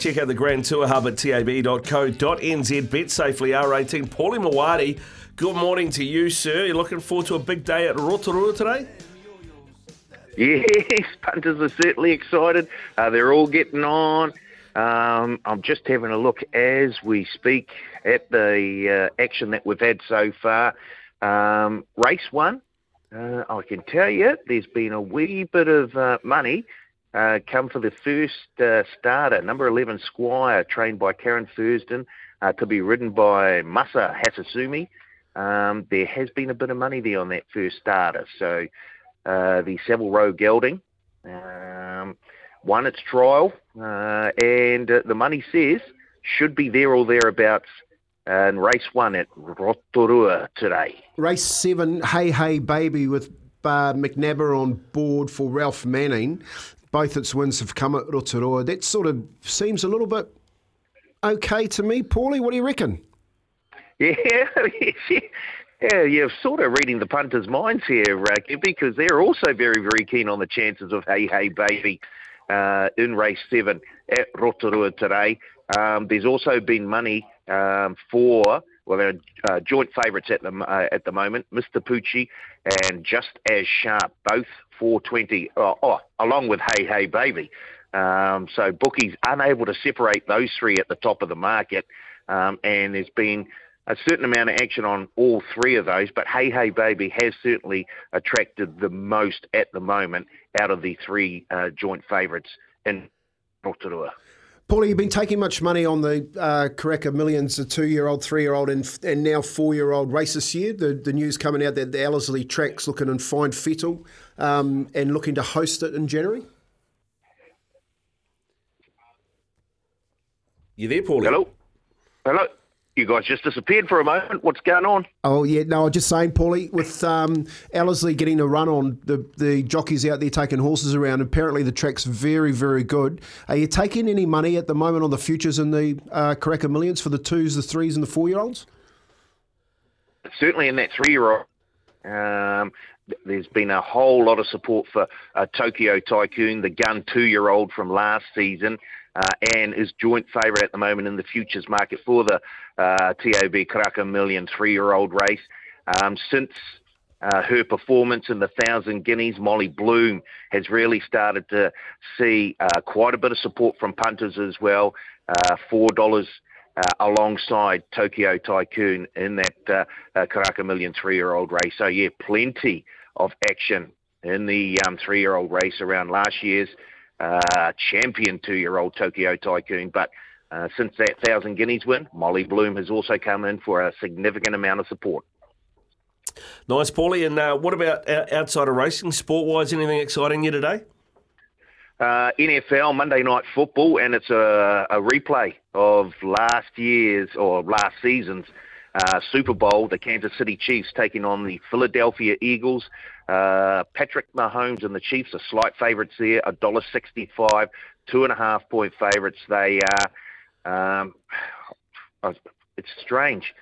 Check out the Grand Tour Hub at tab.co.nz. Bet safely R18. Paulie Maoate, good morning to you, sir. You're looking forward to a big day at Rotorua today? Yes, punters are certainly excited. Uh, they're all getting on. Um, I'm just having a look as we speak at the uh, action that we've had so far. Um, race one, uh, I can tell you there's been a wee bit of uh, money uh, come for the first uh, starter, number 11 Squire, trained by Karen Thurston, uh, to be ridden by Masa Hashizume. Um, there has been a bit of money there on that first starter. So uh, the Savile Row Gelding um, won its trial, uh, and uh, the money says should be there or thereabouts in race one at Rotorua today. Race seven, Hey Hey Baby with uh, McNabb on board for Ralph Manning both its wins have come at Rotorua. That sort of seems a little bit okay to me. Paulie, what do you reckon? Yeah, yeah, you're sort of reading the punters' minds here, Racky, because they're also very, very keen on the chances of Hey Hey Baby uh, in race seven at Rotorua today. Um, there's also been money um, for well, they're uh, joint favourites at the uh, at the moment. Mr. Pucci and Just as Sharp, both 420. Oh, oh along with Hey Hey Baby. Um, so bookies unable to separate those three at the top of the market, um, and there's been a certain amount of action on all three of those. But Hey Hey Baby has certainly attracted the most at the moment out of the three uh, joint favourites in Rotorua. Paulie, you've been taking much money on the uh, Karaka Millions, the two-year-old, three-year-old, and, and now four-year-old race this year. The, the news coming out that the Ellerslie track's looking and find Fettle um, and looking to host it in January. You there, Paulie? Hello. Hello you guys just disappeared for a moment. What's going on? Oh yeah, no, I was just saying, Paulie, with um, Ellerslie getting a run on the the jockeys out there taking horses around. Apparently, the track's very very good. Are you taking any money at the moment on the futures in the uh, Karaka Millions for the twos, the threes, and the four year olds? Certainly, in that three year old. Um, there's been a whole lot of support for uh, Tokyo Tycoon, the gun two year old from last season and is joint favourite at the moment in the futures market for the uh, TAB Karaka Million three-year-old race. Um, since uh, her performance in the Thousand Guineas, Molly Bloom has really started to see uh, quite a bit of support from punters as well. Uh, Four dollars uh, alongside Tokyo Tycoon in that uh, uh, Karaka Million three-year-old race. So yeah, plenty of action in the um, three-year-old race around last year's uh, champion two-year-old Tokyo Tycoon. But uh, since that Thousand Guineas win, Molly Bloom has also come in for a significant amount of support. Nice, Paulie. And uh, what about outside of racing, sport-wise, anything exciting you today? Uh, NFL Monday Night Football, and it's a, a replay of last year's or last season's uh, Super Bowl, the Kansas City Chiefs taking on the Philadelphia Eagles. Uh, Patrick Mahomes and the Chiefs are slight favourites there, a dollar sixty-five, two and a half point favourites. They are. Um, it's strange.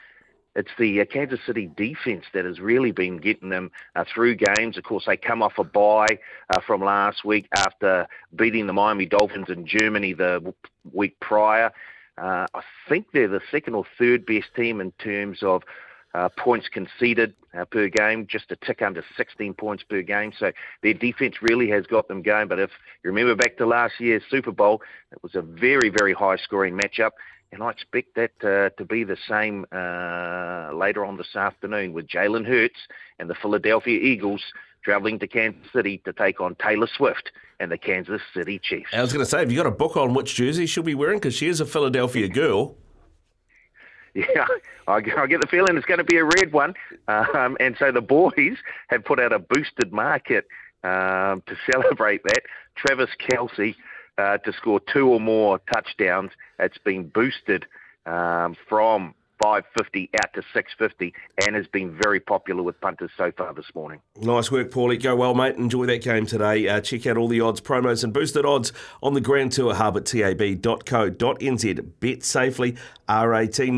It's the uh, Kansas City defense that has really been getting them uh, through games. Of course, they come off a bye uh, from last week after beating the Miami Dolphins in Germany the week prior. Uh, I think they're the second or third best team in terms of uh, points conceded uh, per game, just a tick under 16 points per game. So their defense really has got them going. But if you remember back to last year's Super Bowl, it was a very, very high scoring matchup. And I expect that uh, to be the same uh, later on this afternoon with Jalen Hurts and the Philadelphia Eagles traveling to Kansas City to take on Taylor Swift and the Kansas City Chiefs. I was going to say, have you got a book on which jersey she'll be wearing? Because she is a Philadelphia girl. Yeah, I, I, get the feeling it's going to be a red one. Um, and so the boys have put out a boosted market um, to celebrate that. Travis Kelce uh, to score two or more touchdowns. It's been boosted um, from 550 out to 650 and has been very popular with punters so far this morning. Nice work, Paulie. Go well, mate. Enjoy that game today. Uh, check out all the odds, promos, and boosted odds on the Grand Tour Hub at tab.co.nz. Bet safely, R18.